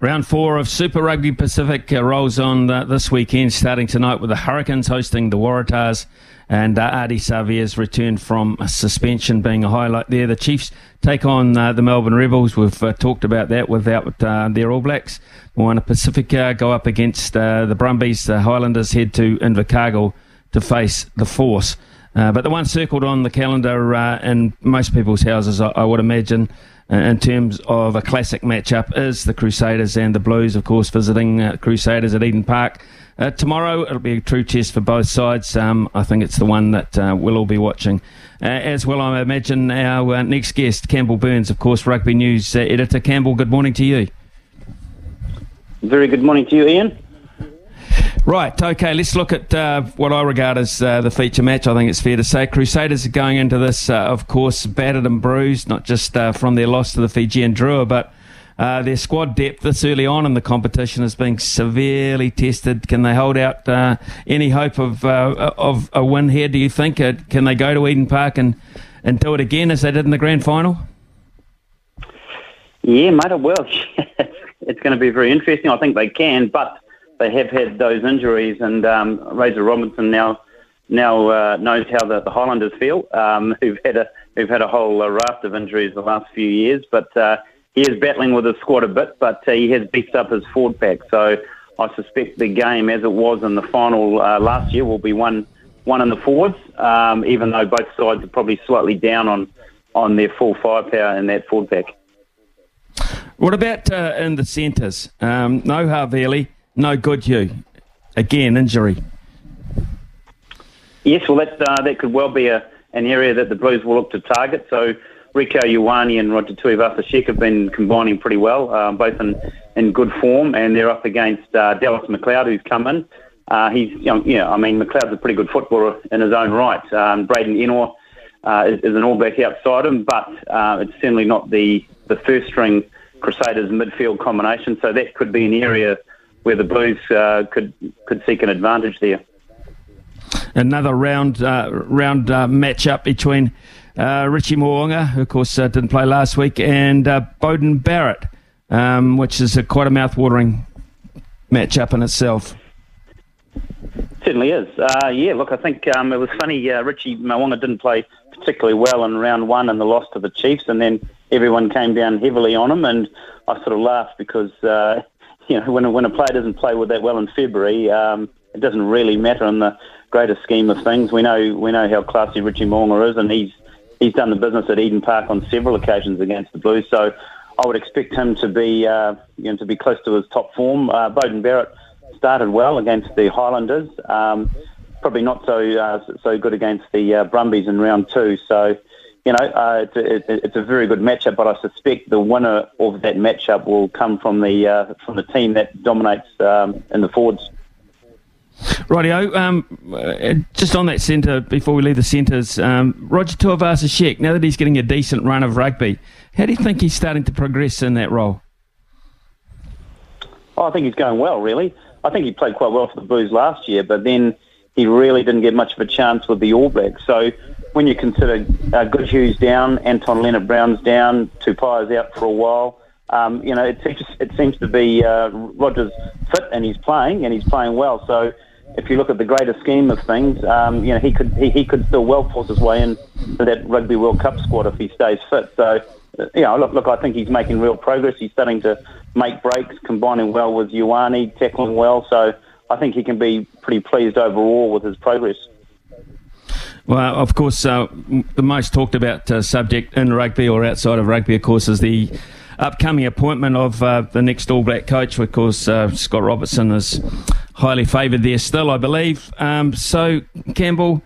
Round four of Super Rugby Pacific uh, rolls on uh, this weekend, starting tonight with the Hurricanes hosting the Waratahs and uh, Ardie Savea's return from suspension being a highlight there. The Chiefs take on uh, the Melbourne Rebels. We've uh, talked about that without uh, their All Blacks. Moana Pacifica go up against uh, the Brumbies. The Highlanders head to Invercargill to face the Force. Uh, but the one circled on the calendar in most people's houses, I, I would imagine, in terms of a classic matchup is the Crusaders and the Blues, of course, visiting uh, Crusaders at Eden Park. Uh, tomorrow, it'll be a true test for both sides. Um, I think it's the one that uh, we'll all be watching. Uh, as well, I imagine our uh, next guest, Campbell Burnes, of course, Rugby News uh, editor. Campbell, good morning to you. Very good morning to you, Ian. Right, okay, let's look at uh, what I regard as uh, the feature match. I think it's fair to say. Crusaders are going into this, uh, of course, battered and bruised, not just uh, from their loss to the Fijian Drua, but uh, their squad depth this early on in the competition is being severely tested. Can they hold out uh, any hope of of a win here, do you think? can they go to Eden Park and, and do it again as they did in the grand final? Yeah, mate, it will. it's going to be very interesting. I think they can, but they have had those injuries, and um, Razor Robertson now now uh, knows how the, the Highlanders feel, um, who've had a who've had a whole uh, raft of injuries the last few years. But uh, he is battling with his squad a bit, but uh, he has beefed up his forward pack. So I suspect the game, as it was in the final uh, last year, will be one one in the forwards. Um, even though both sides are probably slightly down on on their full firepower in that forward pack. What about uh, in the centres? Um, no Havili no Goodhue. Again, injury. Yes, well, that, uh, that could well be a, an area that the Blues will look to target. So Rieko Ioane and Roger Tuivasa-Sheck have been combining pretty well, uh, both in, in good form, and they're up against uh, Dallas McLeod, who's come in. Uh, he's, you know, yeah, I mean, McLeod's a pretty good footballer in his own right. Um, Braydon Ennor uh, is, is, an All Black outside him, but uh, it's certainly not the, the first string Crusaders midfield combination. So that could be an area where the Blues uh, could could seek an advantage there. Another round uh, round uh, matchup between uh, Richie Mo'unga, who of course uh, didn't play last week, and uh, Beauden Barrett, um, which is a, quite a mouth-watering matchup in itself. Certainly is. yeah, look, I think um, it was funny. Richie Mo'unga didn't play particularly well in round one and the loss to the Chiefs, and then everyone came down heavily on him, and I sort of laughed because you know, when a, when a player doesn't play with that well in February, um, it doesn't really matter in the greater scheme of things. We know we know how classy Richie Mo'unga is, and he's he's done the business at Eden Park on several occasions against the Blues. So I would expect him to be uh, you know to be close to his top form. Uh, Beauden Barrett started well against the Highlanders. Um, probably not so uh, so good against the uh, Brumbies in round two. So you know, uh, it's, a, it's, a, very good matchup, but I suspect the winner of that matchup will come from the uh, from the team that dominates um, in the forwards. Rightio. Um, uh, just on that centre, before we leave the centres, um, Roger Tuivasa-Sheck, now that he's getting a decent run of rugby, how do you think he's starting to progress in that role? Oh, I think he's going well, really. I think he played quite well for the Blues last year, but then he really didn't get much of a chance with the All Blacks. So when you consider uh, Goodhue's down, Anton Lienert-Brown's down, Tupaea's out for a while, um, you know, it seems, it seems to be uh, Rogers fit and he's playing and he's playing well. So if you look at the greater scheme of things, um, you know, he could he, he could still well force his way in that Rugby World Cup squad if he stays fit. So, you know, look, look, I think he's making real progress. He's starting to make breaks, combining well with Ioane, tackling well. So I think he can be pretty pleased overall with his progress. Well, of course, uh, the most talked about uh, subject in rugby or outside of rugby, of course, is the upcoming appointment of uh, the next All Black coach. Of course, uh, Scott Robertson is highly favoured there still, I believe. Um, so, Campbell,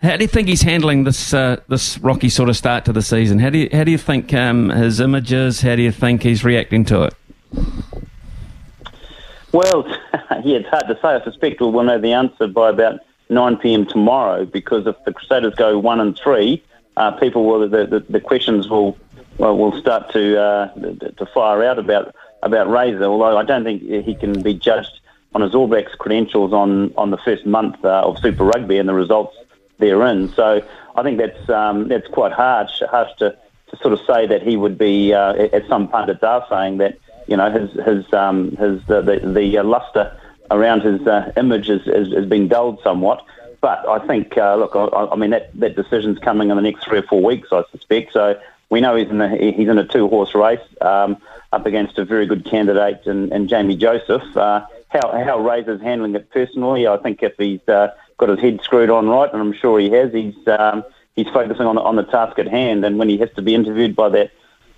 how do you think he's handling this uh, this rocky sort of start to the season? How do you how do you think um, his images? How do you think he's reacting to it? Well, yeah, it's hard to say. I suspect we'll know the answer by about 9 p.m. tomorrow because if the Crusaders go one and three, uh, people will the, the, the questions will well, will start to uh, to fire out about about Razor. Although I don't think he can be judged on his All Blacks credentials on on the first month uh, of Super Rugby and the results therein. So I think that's um, that's quite harsh harsh to, to sort of say that he would be, uh, as some pundits are saying that you know, his his um, his uh, the the uh, luster around his uh, image has, has, been dulled somewhat. But I think, uh, look, I, I mean that that decision's coming in the next three or four weeks, I suspect. So we know he's in a he's in a two horse race um, up against a very good candidate in, in Jamie Joseph. Uh, how how Razor's handling it personally, I think if he's uh, got his head screwed on right, and I'm sure he has, he's um, he's focusing on on the task at hand. And when he has to be interviewed by that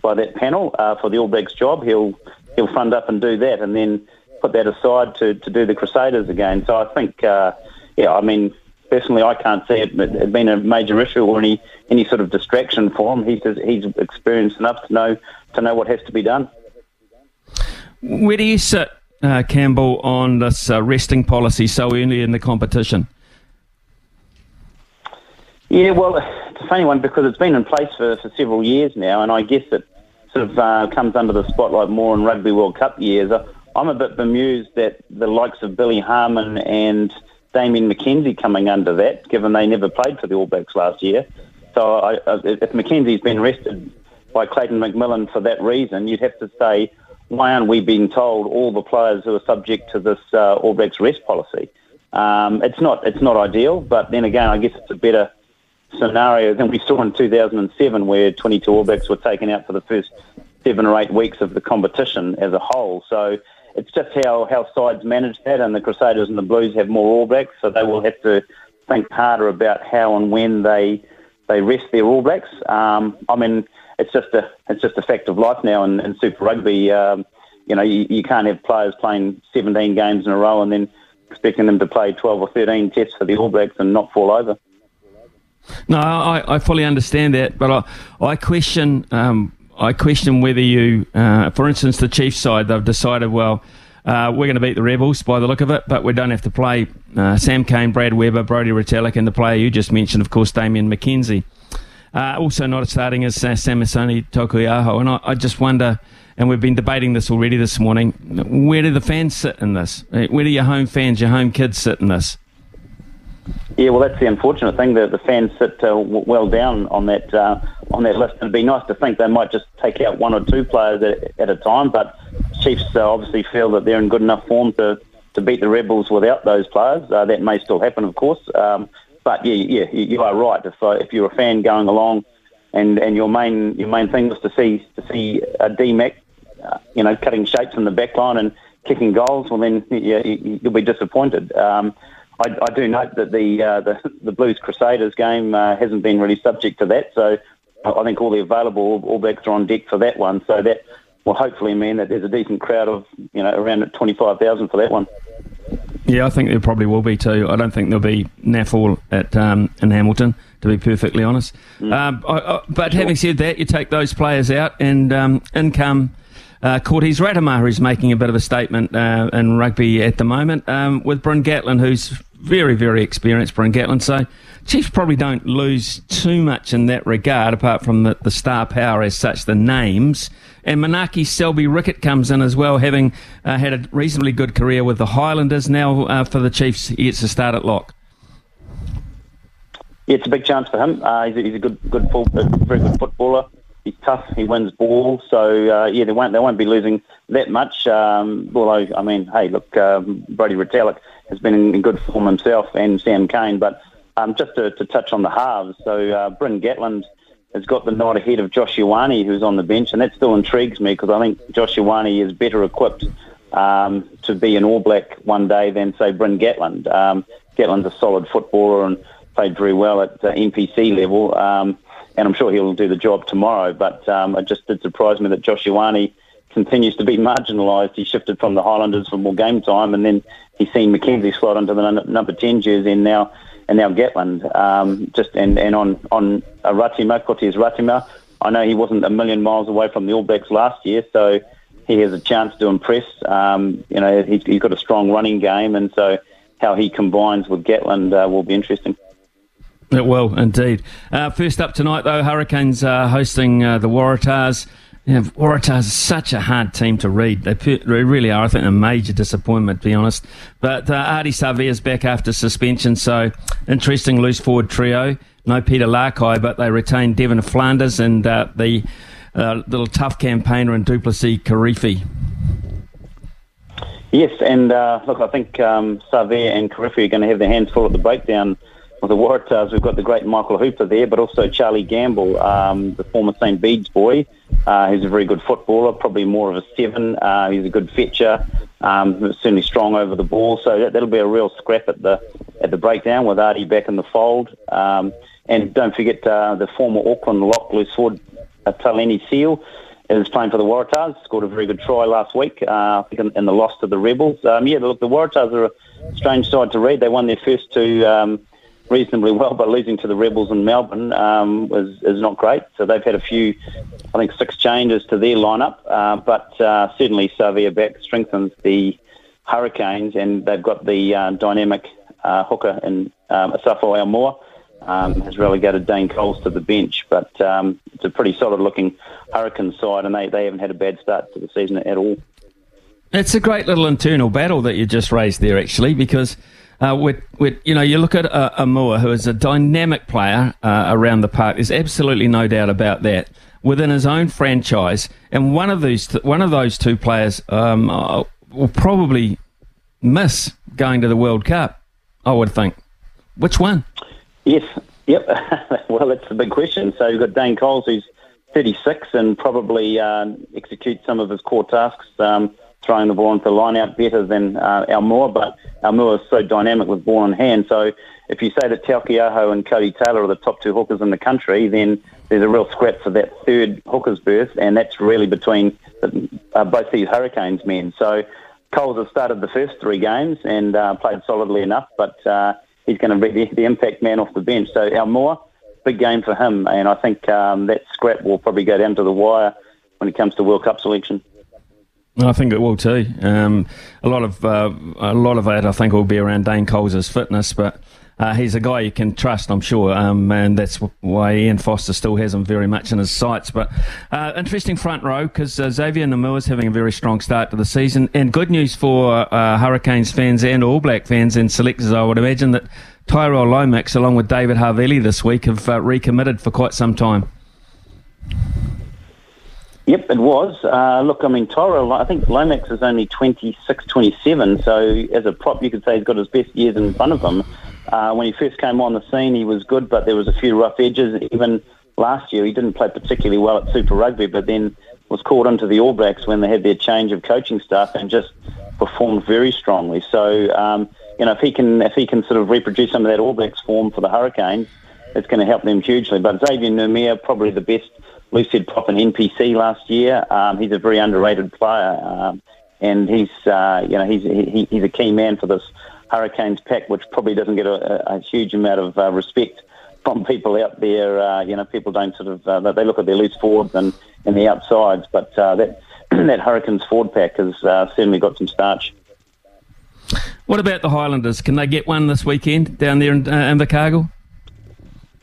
by that panel uh, for the All Blacks job, he'll he'll fund up and do that, and then put that aside to, to do the Crusaders again. So I think, uh, yeah, I mean, personally, I can't see it, it being a major issue or any any sort of distraction for him. He's he's experienced enough to know to know what has to be done. Where do you sit, uh, Campbell, on this uh, resting policy so early in the competition? Yeah, well, it's a funny one because it's been in place for, for several years now, and I guess it sort of uh, comes under the spotlight more in Rugby World Cup years. I'm a bit bemused that the likes of Billy Harmon and Damien McKenzie coming under that, given they never played for the All Blacks last year. So I, if McKenzie's been rested by Clayton McMillan for that reason, you'd have to say, why aren't we being told all the players who are subject to this uh, All Blacks rest policy? Um, it's not it's not ideal, but then again, I guess it's a better scenario than we saw in 2007, where 22 All Blacks were taken out for the first seven or eight weeks of the competition as a whole. So it's just how, how sides manage that, and the Crusaders and the Blues have more All Blacks, so they will have to think harder about how and when they they rest their All Blacks. Um, I mean, it's just a it's just a fact of life now in, in Super Rugby. Um, you know, you, you can't have players playing 17 games in a row and then expecting them to play 12 or 13 tests for the All Blacks and not fall over. No, I, I fully understand that, but I, I question um, I question whether you, uh, for instance, the Chiefs side, they've decided, well, uh, we're going to beat the Rebels by the look of it, but we don't have to play uh, Sam Cane, Brad Weber, Brodie Retallick, and the player you just mentioned, of course, Damien McKenzie. Uh, also not starting as uh, Samisoni Taukei'aho. And I, I, just wonder, and we've been debating this already this morning, where do the fans sit in this? Uh, where do your home fans, your home kids sit in this? Yeah, well, that's the unfortunate thing that the fans sit uh, well down on that uh, on that list. It'd be nice to think they might just take out one or two players at, at a time, but Chiefs uh, obviously feel that they're in good enough form to, to beat the Rebels without those players. Uh, that may still happen, of course. Um, but yeah, yeah, you are right. If uh, if you're a fan going along, and, and your main your main thing was to see to see a DMAC, uh, you know, cutting shapes in the back line and kicking goals, well then yeah, you'll be disappointed. Um, I, I do note that the, uh, the the Blues Crusaders game uh, hasn't been really subject to that, so I think all the available All Blacks are on deck for that one. So that will hopefully mean that there's a decent crowd of you know around twenty five thousand for that one. Yeah, I think there probably will be too. I don't think there'll be NAFL at um, in Hamilton, to be perfectly honest. Mm. Um, I, I, but sure. having said that, you take those players out, and um, in come uh, Cortez Ratima, who's making a bit of a statement uh, in rugby at the moment, um, with Bryn Gatland, who's very, very experienced, Bryn Gatland. So Chiefs probably don't lose too much in that regard, apart from the, the star power as such, the names. And Manaaki Selby Rickit comes in as well, having uh, had a reasonably good career with the Highlanders. Now uh, for the Chiefs, he gets to start at lock. Yeah, it's a big chance for him. Uh, he's, a, he's a good, good, full, very good footballer he's tough. He wins ball, so uh, yeah, they won't they won't be losing that much. Um, although I mean, hey, look, um, Brodie Retallick has been in, good form himself, and Sam Cane. But um, just to, to, touch on the halves, so uh, Bryn Gatland has got the nod ahead of Josh Ioane, who's on the bench, and that still intrigues me because I think Josh Ioane is better equipped um, to be an All Black one day than say Bryn Gatland. Um, Gatland's a solid footballer and played very well at NPC level. Um, and I'm sure he'll do the job tomorrow. But um, it just did surprise me that Josh Ioane continues to be marginalised. He shifted from the Highlanders for more game time, and then he's seen McKenzie slot onto the number ten jersey, and now and now Gatland. Um, just and, and on on Ratima, Cortez Ratima, I know he wasn't a million miles away from the All Blacks last year, so he has a chance to impress. Um, you know, he's, he's got a strong running game, and so how he combines with Gatland uh, will be interesting. It will indeed. Uh, first up tonight, though, Hurricanes are hosting uh, the Waratahs. Yeah, Waratahs such a hard team to read. They, they really are. I think a major disappointment, to be honest. But uh, Savea is back after suspension, so interesting loose forward trio. No Peter Lakai, but they retain Devan Flanders and uh, the uh, little tough campaigner in Du'Plessis Kirifi. Yes, and uh, look, I think um, Savea and Kirifi are going to have their hands full at the breakdown the Waratahs. We've got the great Michael Hooper there, but also Charlie Gamble, um, the former St. Bede's boy, uh, who's a very good footballer, probably more of a seven. Uh, he's a good fetcher, um, certainly strong over the ball. So that, will be a real scrap at the at the breakdown with Ardie back in the fold. Um, and don't forget uh, the former Auckland lock loose forward, uh, Taleni Seu, is playing for the Waratahs. Scored a very good try last week, uh, in, in, the loss to the Rebels. Um, yeah, look, the Waratahs are a strange side to read. They won their first two um, reasonably well, but losing to the Rebels in Melbourne um, was is not great. So they've had a few, I think, six changes to their lineup. Uh, but uh, certainly Savea back strengthens the Hurricanes, and they've got the uh, dynamic uh, hooker in um, Asafo Aumua um, has relegated Dane Coles to the bench. But um, it's a pretty solid looking Hurricane side, and they, they haven't had a bad start to the season at all. It's a great little internal battle that you just raised there, actually, because. Uh, with, with, you know, you look at uh, Aumua, who is a dynamic player uh, around the park. There's absolutely no doubt about that. Within his own franchise, and one of these, th- one of those two players um, uh, will probably miss going to the World Cup. I would think. Which one? Yes, yep. well, that's the big question. So you've got Dane Coles, who's 36 and probably uh, executes some of his core tasks, um, throwing the ball into the line out better than uh, Aumua, but Aumua is so dynamic with ball in hand. So if you say that Taukei'aho and Codie Taylor are the top two hookers in the country, then there's a real scrap for that third hooker's berth, and that's really between the, uh, both these Hurricanes men. So Coles has started the first three games and uh, played solidly enough, but uh, he's going to be the, the, impact man off the bench. So Aumua, big game for him, and I think um, that scrap will probably go down to the wire when it comes to World Cup selection. I think it will too. Um, a lot of uh, a lot of that, I think, will be around Dane Coles' fitness, but uh, he's a guy you can trust, I'm sure, um, and that's why Ian Foster still has him very much in his sights. But uh, interesting front row because uh, Xavier Numia is having a very strong start to the season, and good news for uh, Hurricanes fans and All Black fans and selectors. I would imagine that Tyrell Lomax, along with David Havili this week, have uh, recommitted for quite some time. Yep, it was. Uh, look, I mean, Tyrell, I think Lomax is only 26, 27, so as a prop, you could say he's got his best years in front of him. Uh, when he first came on the scene, he was good, but there was a few rough edges. Even last year, he didn't play particularly well at Super Rugby, but then was called into the All Blacks when they had their change of coaching staff and just performed very strongly. So, um, you know, if he can if he can sort of reproduce some of that All Blacks form for the Hurricanes, it's going to help them hugely. But Xavier Numia, probably the best head prop in NPC last year. Um, he's a very underrated player, um, and he's uh, you know he's he, he's a key man for this Hurricanes pack, which probably doesn't get a, a huge amount of uh, respect from people out there. Uh, you know, people don't sort of uh, they look at their loose forwards and, and the outsides, but uh, that that Hurricanes forward pack has uh, certainly got some starch. What about the Highlanders? Can they get one this weekend down there in uh, Invercargill?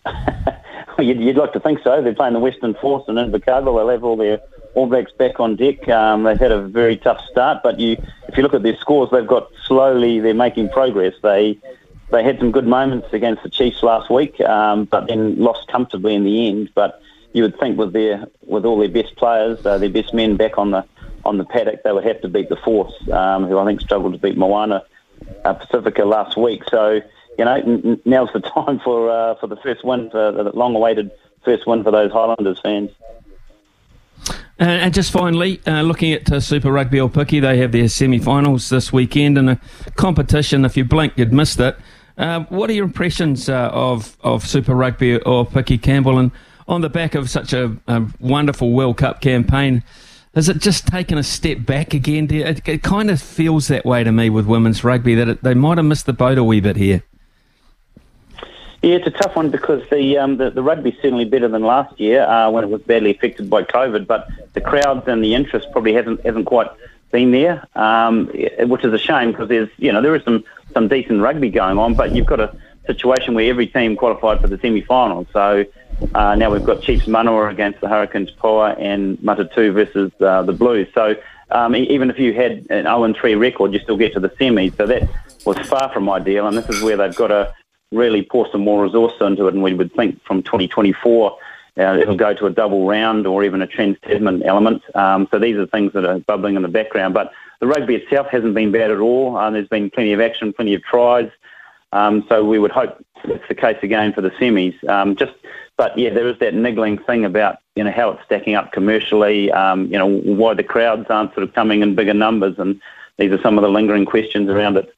you'd, you'd, like to think so. They're playing the Western Force in Invercargill. They'll have all their all Blacks back on deck. Um, they've had a very tough start, but you, if you look at their scores, they've got slowly. They're making progress. They they had some good moments against the Chiefs last week, um, but then lost comfortably in the end. But you would think with their with all their best players, uh, their best men back on the on the paddock, they would have to beat the Force, um, who I think struggled to beat Moana uh, Pacifica last week. So you know now's the time for uh, for the first win, for the long-awaited first win for those Highlanders fans. Uh, and just finally, uh, looking at uh, Super Rugby Aupiki, they have their semi-finals this weekend in a competition. If you blink, you'd missed it. Uh, what are your impressions uh, of of Super Rugby Aupiki Campbell, and on the back of such a, a, wonderful World Cup campaign? Has it just taken a step back again? It, it kind of feels that way to me with women's rugby that it, they might have missed the boat a wee bit here. Yeah, it's a tough one because the um, the, the rugby's certainly better than last year uh, when it was badly affected by COVID, but the crowds and the interest probably hasn't hasn't quite been there, um, which is a shame because there's you know there is some some decent rugby going on, but you've got a situation where every team qualified for the semi-final. So uh, now we've got Chiefs Manawa against the Hurricanes Poa and Matatu versus uh, the Blues. So um, even if you had an 0-3 record, you still get to the semi. So that was far from ideal, and this is where they've got to really pour some more resource into it, and we would think from 2024 uh, it'll go to a double round or even a trans Tasman element. Um, so these are things that are bubbling in the background. But the rugby itself hasn't been bad at all. Um, there's been plenty of action, plenty of tries. Um, so we would hope it's the case again for the semis. Um, just, but yeah, there is that niggling thing about you know how it's stacking up commercially. Um, you know why the crowds aren't sort of coming in bigger numbers, and these are some of the lingering questions around it.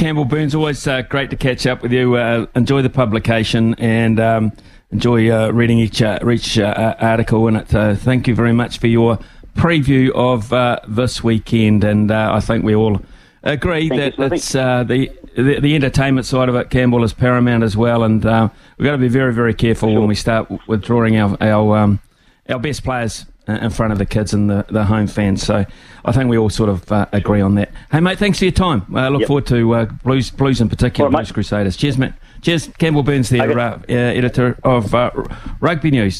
Campbell Burnes, always uh, great to catch up with you. Uh, enjoy the publication and um, enjoy uh, reading each uh, each uh, article in it. Uh, thank you very much for your preview of this weekend, and I think we all agree thank that it's the, the, the entertainment side of it. Campbell is paramount as well, and we've got to be very very careful sure. when we start withdrawing our our um, our best players in front of the kids and the, the home fans. So I think we all sort of uh, agree on that. Hey, mate, thanks for your time. I uh, look yep. forward to uh, Blues, Blues in particular, right, Blues mate. Crusaders. Cheers, mate. Cheers. Campbell Burnes, the okay. Uh, uh, editor of uh, Rugby News.